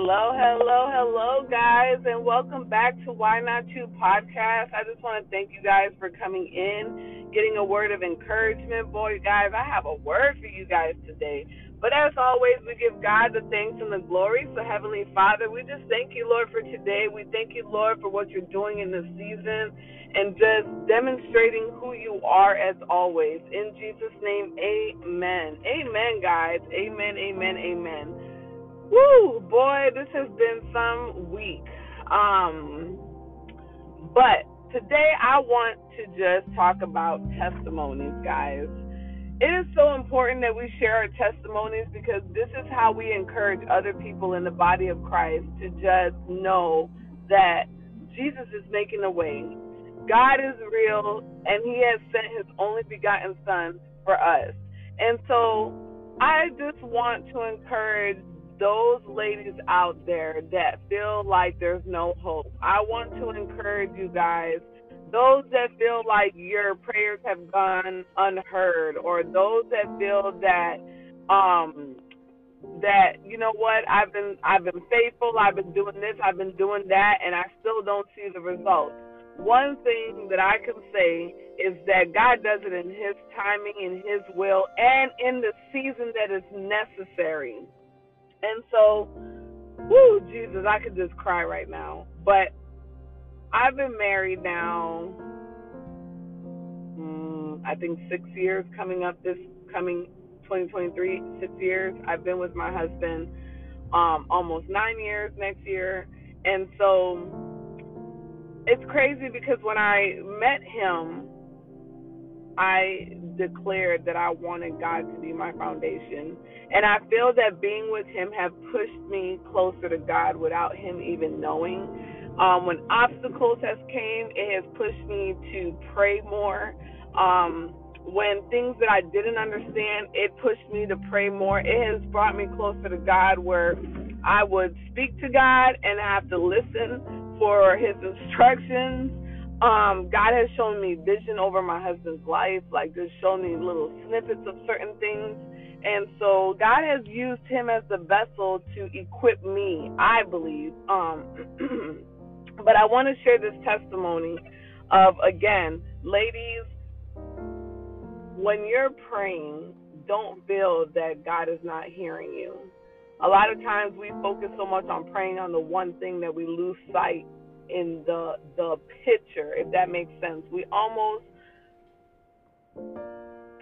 Hello, hello, hello, guys, and welcome back to Why Not You podcast. I just want to thank you guys for coming in, getting a word of encouragement. Boy, guys, I have a word for you guys today. But as always, we give God the thanks and the glory. So, Heavenly Father, we just thank you, Lord, for today. We thank you, Lord, for what you're doing in this season and just demonstrating who you are as always. In Jesus' name, amen. Amen, guys. Amen, amen, amen. Woo, boy, this has been some week. Um, but today I want to just talk about testimonies, guys it is so important that we share our testimonies because this is how we encourage other people in the body of Christ to just know that Jesus is making a way. God is real and he has sent his only begotten son for us. And so I just want to encourage those ladies out there that feel like there's no hope. I want to encourage you guys those that feel like your prayers have gone unheard or those that feel that um that you know what I've been I've been faithful I've been doing this I've been doing that and I still don't see the results one thing that I can say is that God does it in his timing in his will and in the season that is necessary and so whoo Jesus I could just cry right now but I've been married now, um, I think six years coming up this coming 2023, six years. I've been with my husband um, almost nine years next year. And so it's crazy because when I met him, I declared that I wanted God to be my foundation. And I feel that being with him have pushed me closer to God without him even knowing. Um, when obstacles has came, it has pushed me to pray more. Um, when things that I didn't understand, it pushed me to pray more. It has brought me closer to God where I would speak to God and I have to listen for his instructions. Um, God has shown me vision over my husband's life, like just shown me little snippets of certain things. And so God has used him as the vessel to equip me, I believe, um, But I want to share this testimony of, again, ladies, when you're praying, don't feel that God is not hearing you. A lot of times we focus so much on praying on the one thing that we lose sight in the the picture, if that makes sense. We almost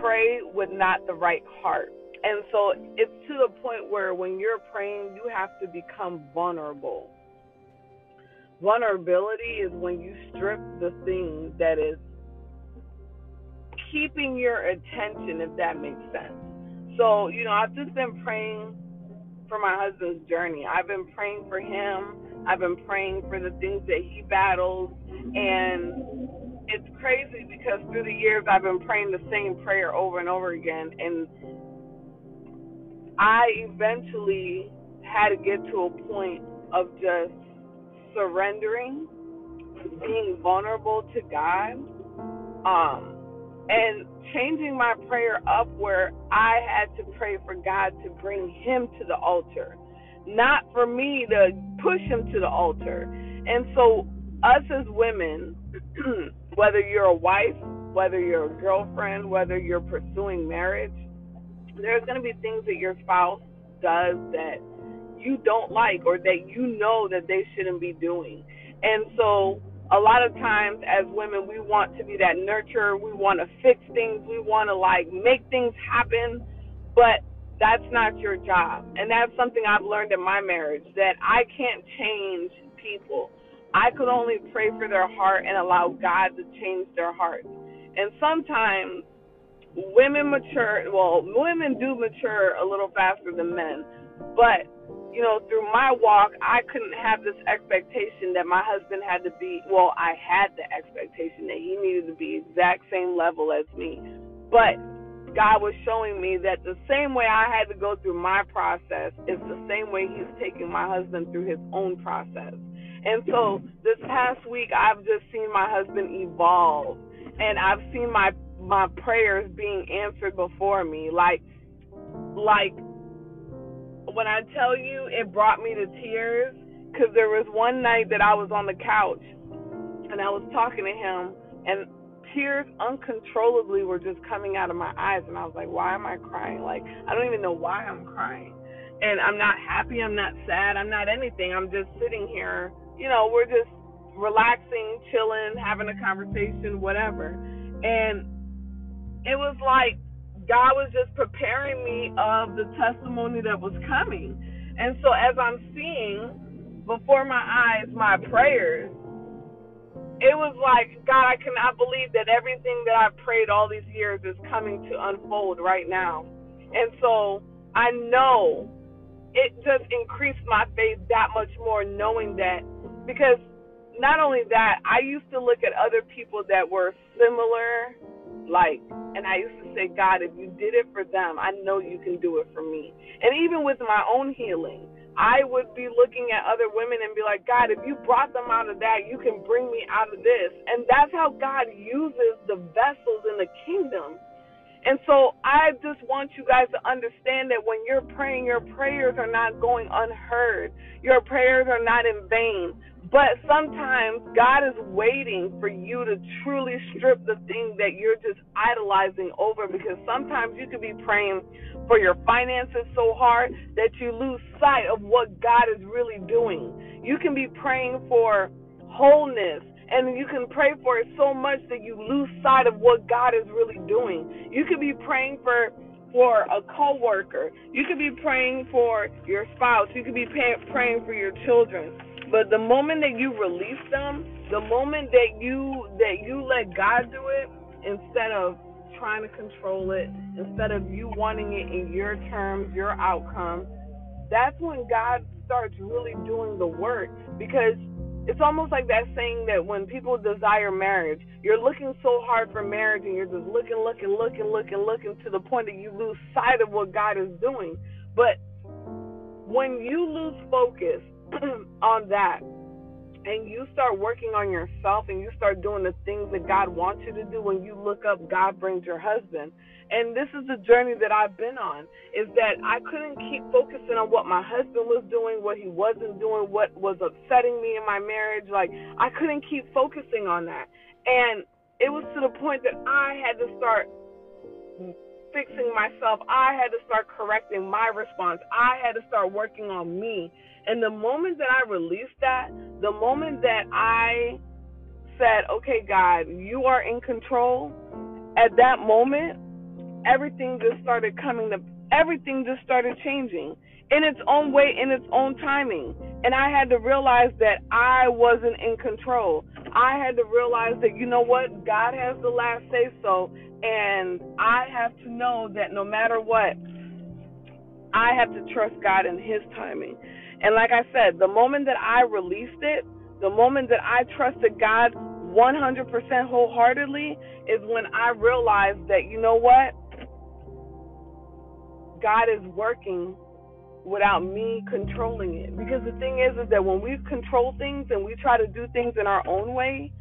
pray with not the right heart. And so it's to the point where when you're praying, you have to become vulnerable. Vulnerability is when you strip the thing that is keeping your attention, if that makes sense. So, you know, I've just been praying for my husband's journey. I've been praying for him. I've been praying for the things that he battles. And it's crazy because through the years I've been praying the same prayer over and over again. And I eventually had to get to a point of just surrendering, being vulnerable to God, um, and changing my prayer up where I had to pray for God to bring him to the altar, not for me to push him to the altar. And so, us as women, whether you're a wife, whether you're a girlfriend, whether you're pursuing marriage, there's going to be things that your spouse does that you don't like or that you know that they shouldn't be doing. And so a lot of times as women we want to be that nurturer, we want to fix things, we want to like make things happen, but that's not your job. And that's something I've learned in my marriage that I can't change people. I could only pray for their heart and allow God to change their heart. And sometimes women mature, well, women do mature a little faster than men, but you know, through my walk, I couldn't have this expectation that my husband had to be, well, I had the expectation that he needed to be exact same level as me. But God was showing me that the same way I had to go through my process is the same way he's taking my husband through his own process. And so this past week I've just seen my husband evolve and I've seen my my prayers being answered before me like like when I tell you it brought me to tears, because there was one night that I was on the couch and I was talking to him, and tears uncontrollably were just coming out of my eyes, and I was like, why am I crying? Like, I don't even know why I'm crying. And I'm not happy, I'm not sad, I'm not anything. I'm just sitting here, you know, we're just relaxing, chilling, having a conversation, whatever. And it was like God was just preparing me of the testimony that was coming. And so as I'm seeing before my eyes my prayers, it was like, God, I cannot believe that everything that I've prayed all these years is coming to unfold right now. And so I know it just increased my faith that much more knowing that because not only that, I used to look at other people that were similar, like, and I used to say, God, if you did it for them, I know you can do it for me. And even with my own healing, I would be looking at other women and be like, God, if you brought them out of that, you can bring me out of this. And that's how God uses the vessels in the kingdom. And so I just want you guys to understand that when you're praying, your prayers are not going unheard. Your prayers are not in vain. But sometimes God is waiting for you to truly strip the thing that you're just idolizing over because sometimes you could be praying for your finances so hard that you lose sight of what God is really doing. You can be praying for wholeness and you can pray for it so much that you lose sight of what God is really doing. You could be praying for for a coworker. You could be praying for your spouse. You could be pay, praying for your children. But the moment that you release them, the moment that you that you let God do it instead of trying to control it, instead of you wanting it in your terms, your outcome, that's when God starts really doing the work because it's almost like that saying that when people desire marriage, you're looking so hard for marriage and you're just looking, looking, looking, looking, looking to the point that you lose sight of what God is doing. But when you lose focus on that. And you start working on yourself and you start doing the things that God wants you to do when you look up God brings your husband. And this is the journey that I've been on is that I couldn't keep focusing on what my husband was doing what he wasn't doing what was upsetting me in my marriage. Like I couldn't keep focusing on that. And it was to the point that I had to start fixing myself I had to start correcting my response I had to start working on me and the moment that I released that, the moment that I said, okay, God, you are in control, at that moment, everything just started coming to, everything just started changing in its own way, in its own timing. And I had to realize that I wasn't in control. I had to realize that, you know what, God has the last say so. And I have to know that no matter what, I have to trust God in His timing. And like I said, the moment that I released it, the moment that I trusted God 100% wholeheartedly is when I realized that, you know what? God is working without me controlling it. Because the thing is, is that when we control things and we try to do things in our own way,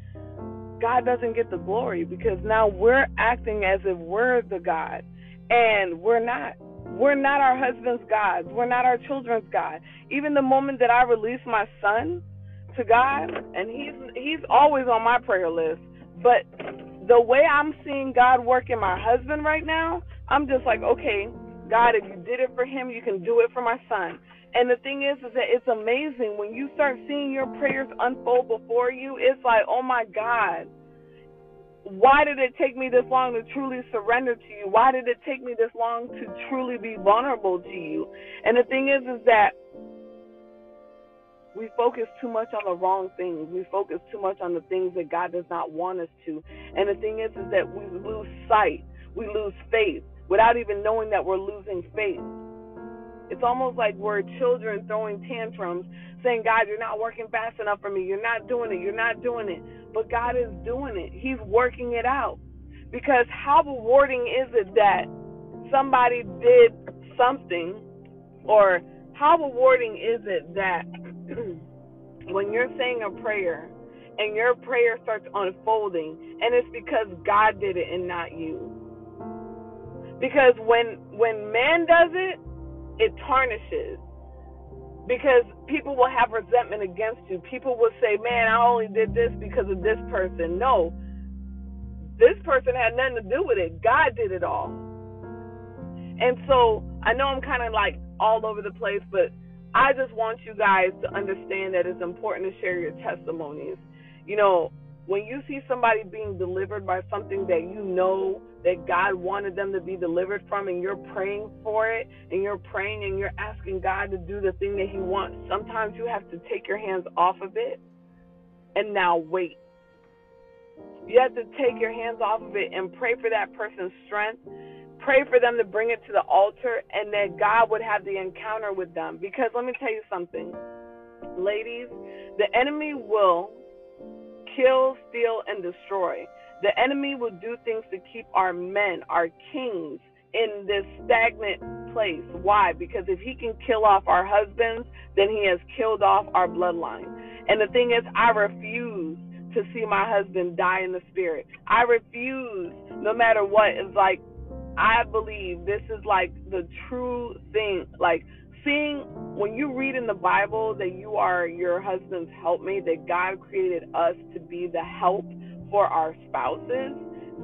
God doesn't get the glory because now we're acting as if we're the God and we're not. We're not our husband's gods. We're not our children's God. Even the moment that I release my son to God, and he's he's always on my prayer list. But the way I'm seeing God work in my husband right now, I'm just like, okay, God, if you did it for him, you can do it for my son. And the thing is, is that it's amazing when you start seeing your prayers unfold before you. It's like, oh my God, why did it take me this long to truly surrender to you? Why did it take me this long to truly be vulnerable to you? And the thing is, is that we focus too much on the wrong things. We focus too much on the things that God does not want us to. And the thing is, is that we lose sight. We lose faith without even knowing that we're losing faith. It's almost like we're children throwing tantrums, saying, God, you're not working fast enough for me. You're not doing it. You're not doing it. But God is doing it. He's working it out. Because how rewarding is it that somebody did something, or how rewarding is it that when you're saying a prayer and your prayer starts unfolding, and it's because God did it and not you? Because when when man does it, it tarnishes because people will have resentment against you. People will say, "Man, I only did this because of this person." No, this person had nothing to do with it. God did it all. And so I know I'm kind of like all over the place, but I just want you guys to understand that it's important to share your testimonies. You know, when you see somebody being delivered by something that you know that God wanted them to be delivered from, and you're praying for it, and you're praying and you're asking God to do the thing that He wants, sometimes you have to take your hands off of it and now wait. You have to take your hands off of it and pray for that person's strength. Pray for them to bring it to the altar and that God would have the encounter with them. Because let me tell you something, ladies, the enemy will kill, steal, and destroy. The enemy will do things to keep our men, our kings, in this stagnant place. Why? Because if he can kill off our husbands, then he has killed off our bloodline. And the thing is, I refuse to see my husband die in the spirit. I refuse, no matter what. It's like, I believe this is like the true thing. Like, seeing when you read in the Bible that you are your husband's helpmate, that God created us to be the help for our spouses.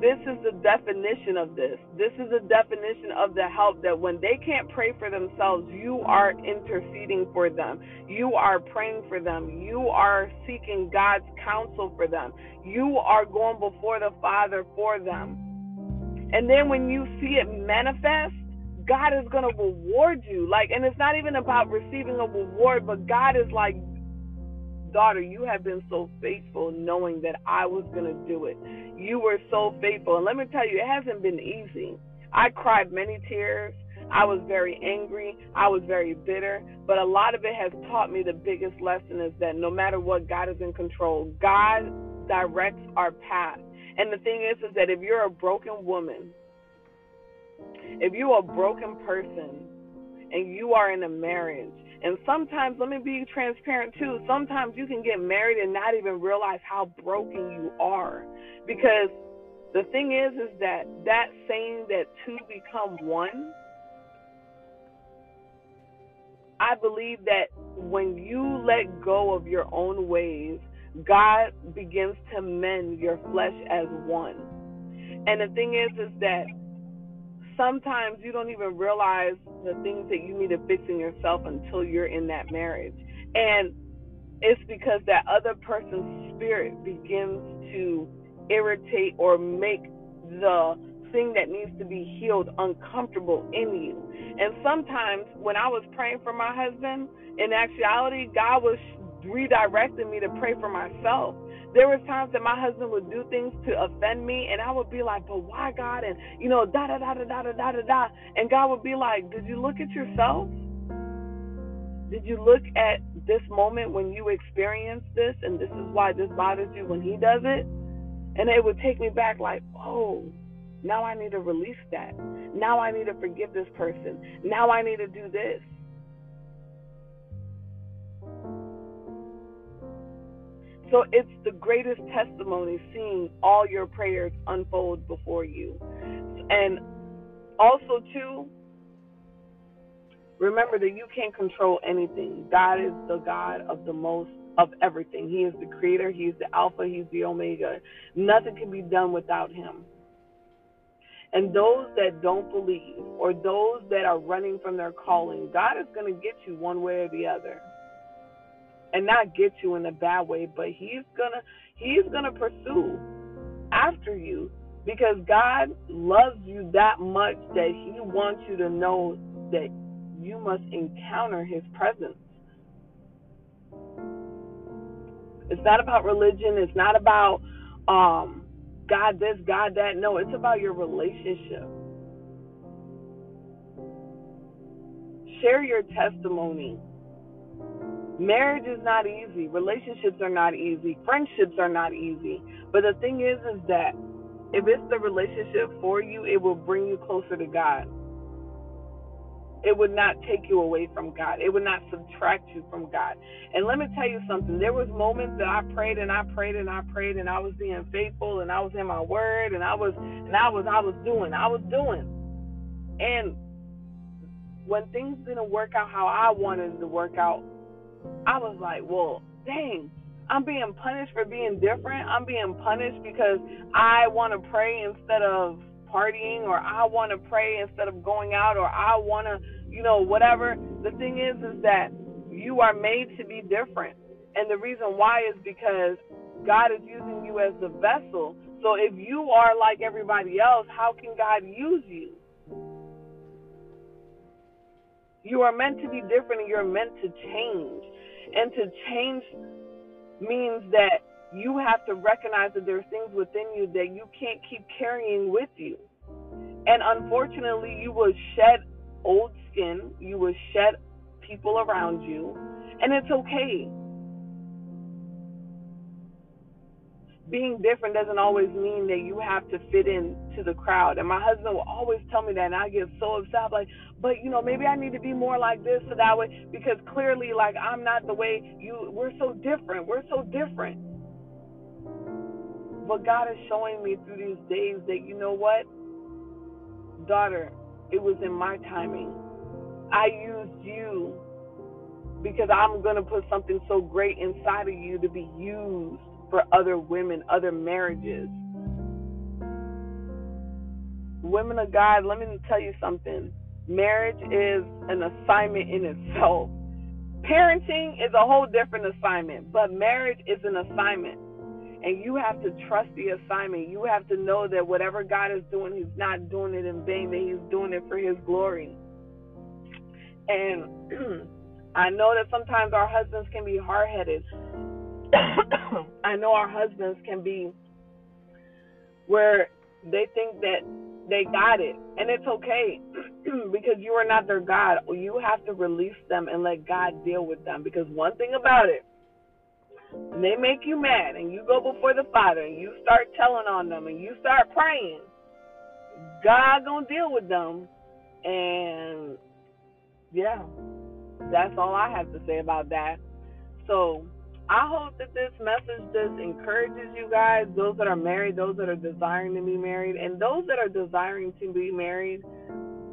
This is the definition of this. This is the definition of the help that when they can't pray for themselves, you are interceding for them. You are praying for them. You are seeking God's counsel for them. You are going before the Father for them. And then when you see it manifest, God is going to reward you. Like, and it's not even about receiving a reward, but God is like, daughter, you have been so faithful knowing that I was going to do it. You were so faithful. And let me tell you, it hasn't been easy. I cried many tears. I was very angry. I was very bitter. But a lot of it has taught me the biggest lesson is that no matter what, God is in control. God directs our path. And the thing is, is that if you're a broken woman, if you're a broken person and you are in a marriage, and sometimes, let me be transparent too, sometimes you can get married and not even realize how broken you are. Because the thing is, is that that saying that two become one, I believe that when you let go of your own ways, God begins to mend your flesh as one. And the thing is, is that sometimes you don't even realize the things that you need to fix in yourself until you're in that marriage. And it's because that other person's spirit begins to irritate or make the thing that needs to be healed uncomfortable in you. And sometimes when I was praying for my husband, in actuality, God was redirecting me to pray for myself there was times that my husband would do things to offend me, and I would be like, "But why, God?" And you know, da da da da da da da da da. And God would be like, "Did you look at yourself? Did you look at this moment when you experienced this, and this is why this bothers you when He does it?" And it would take me back, like, "Oh." Now I need to release that. Now I need to forgive this person. Now I need to do this. So it's the greatest testimony seeing all your prayers unfold before you. And also, too, remember that you can't control anything. God is the God of the most of everything. He is the creator, He is the Alpha, He's the Omega. Nothing can be done without Him. And those that don't believe or those that are running from their calling, God is going to get you one way or the other and not get you in a bad way, but he's gonna he's gonna pursue after you because God loves you that much that he wants you to know that you must encounter his presence. It's not about religion, it's not about um God this, God that. No, it's about your relationship. Share your testimony Marriage is not easy. Relationships are not easy. Friendships are not easy. But the thing is, is that if it's the relationship for you, it will bring you closer to God. It would not take you away from God. It would not subtract you from God. And let me tell you something. There was moments that I prayed and I prayed and I prayed and I was being faithful and I was in my word and I was and I was I was doing I was doing. And when things didn't work out how I wanted to work out, I was like, well, dang, I'm being punished for being different. I'm being punished because I want to pray instead of partying, or I want to pray instead of going out, or I want to, you know, whatever. The thing is, is that you are made to be different. And the reason why is because God is using you as the vessel. So if you are like everybody else, how can God use you? You are meant to be different and you're meant to change. And to change means that you have to recognize that there are things within you that you can't keep carrying with you. And unfortunately, you will shed old skin, you will shed people around you, and it's okay. Being different doesn't always mean that you have to fit in to the crowd. And my husband will always tell me that, and I get so upset. Like, but you know, maybe I need to be more like this so that way, because clearly, like, I'm not the way you. We're so different. We're so different. But God is showing me through these days that you know what, daughter, it was in my timing. I used you because I'm to put something so great inside of you to be used for other women, other marriages. Women of God, let me tell you something. Marriage is an assignment in itself. Parenting is a whole different assignment, but marriage is an assignment. And you have to trust the assignment. You have to know that whatever God is doing, He's not doing it in vain, that He's doing it for His glory. And I know that sometimes our husbands can be hard headed. I know our husbands can be where they think that they got it, and it's okay because you are not their God. You have to release them and let God deal with them. Because one thing about it, they make you mad, and you go before the Father, and you start telling on them, and you start praying, God gonna deal with them, and yeah, that's all I have to say about that. So I hope that this message just encourages you guys, those that are married, those that are desiring to be married, and those that are desiring to be married.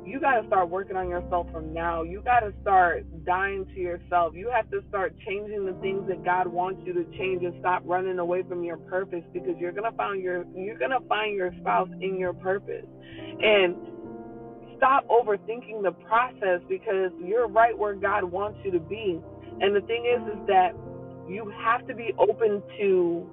You got to start working on yourself from now. You got to start dying to yourself. You have to start changing the things that God wants you to change and stop running away from your purpose because you're gonna find your you're gonna find your spouse in your purpose. And stop overthinking the process because you're right where God wants you to be. And the thing is, is that you have to be open to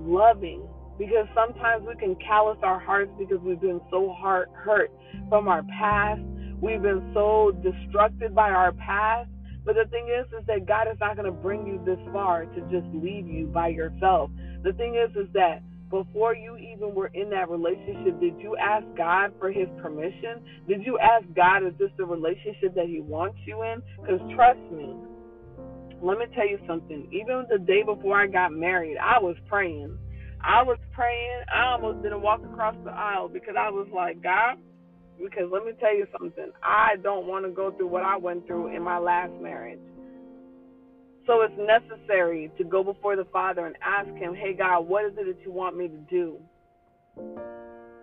loving because sometimes we can callous our hearts because we've been so hurt hurt from our past. We've been so destructed by our past. But the thing is, is that God is not going to bring you this far to just leave you by yourself. The thing is, is that before you even were in that relationship, did you ask God for His permission? Did you ask God, is this the relationship that He wants you in? Because trust me, let me tell you something. Even the day before I got married, I was praying. I was praying. I almost didn't walk across the aisle because I was like, God, because let me tell you something. I don't want to go through what I went through in my last marriage. So it's necessary to go before the Father and ask Him, hey, God, what is it that you want me to do?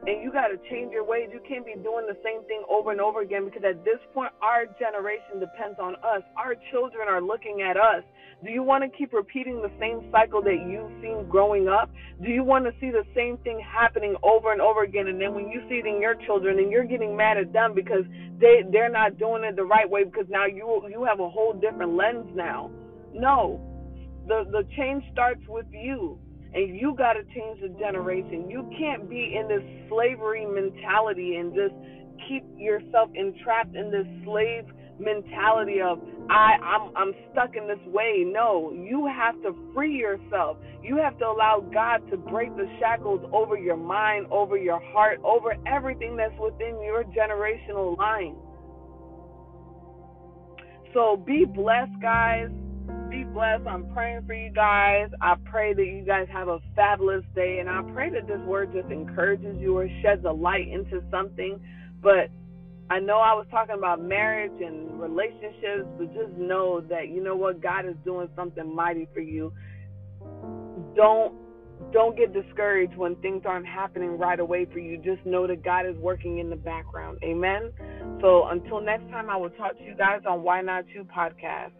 And you got to change your ways. You can't be doing the same thing over and over again because at this point, our generation depends on us. Our children are looking at us. Do you want to keep repeating the same cycle that you've seen growing up? Do you want to see the same thing happening over and over again? And then when you see it in your children and you're getting mad at them because they they're not doing it the right way because now you you have a whole different lens now. No, the the change starts with you and you got to change the generation. You can't be in this slavery mentality and just keep yourself entrapped in this slave mentality of I I'm I'm stuck in this way. No, you have to free yourself. You have to allow God to break the shackles over your mind, over your heart, over everything that's within your generational line. So be blessed, guys blessed. I'm praying for you guys. I pray that you guys have a fabulous day. And I pray that this word just encourages you or sheds a light into something. But I know I was talking about marriage and relationships, but just know that you know what? God is doing something mighty for you. Don't don't get discouraged when things aren't happening right away for you. Just know that God is working in the background. Amen. So until next time, I will talk to you guys on Why Not You podcast.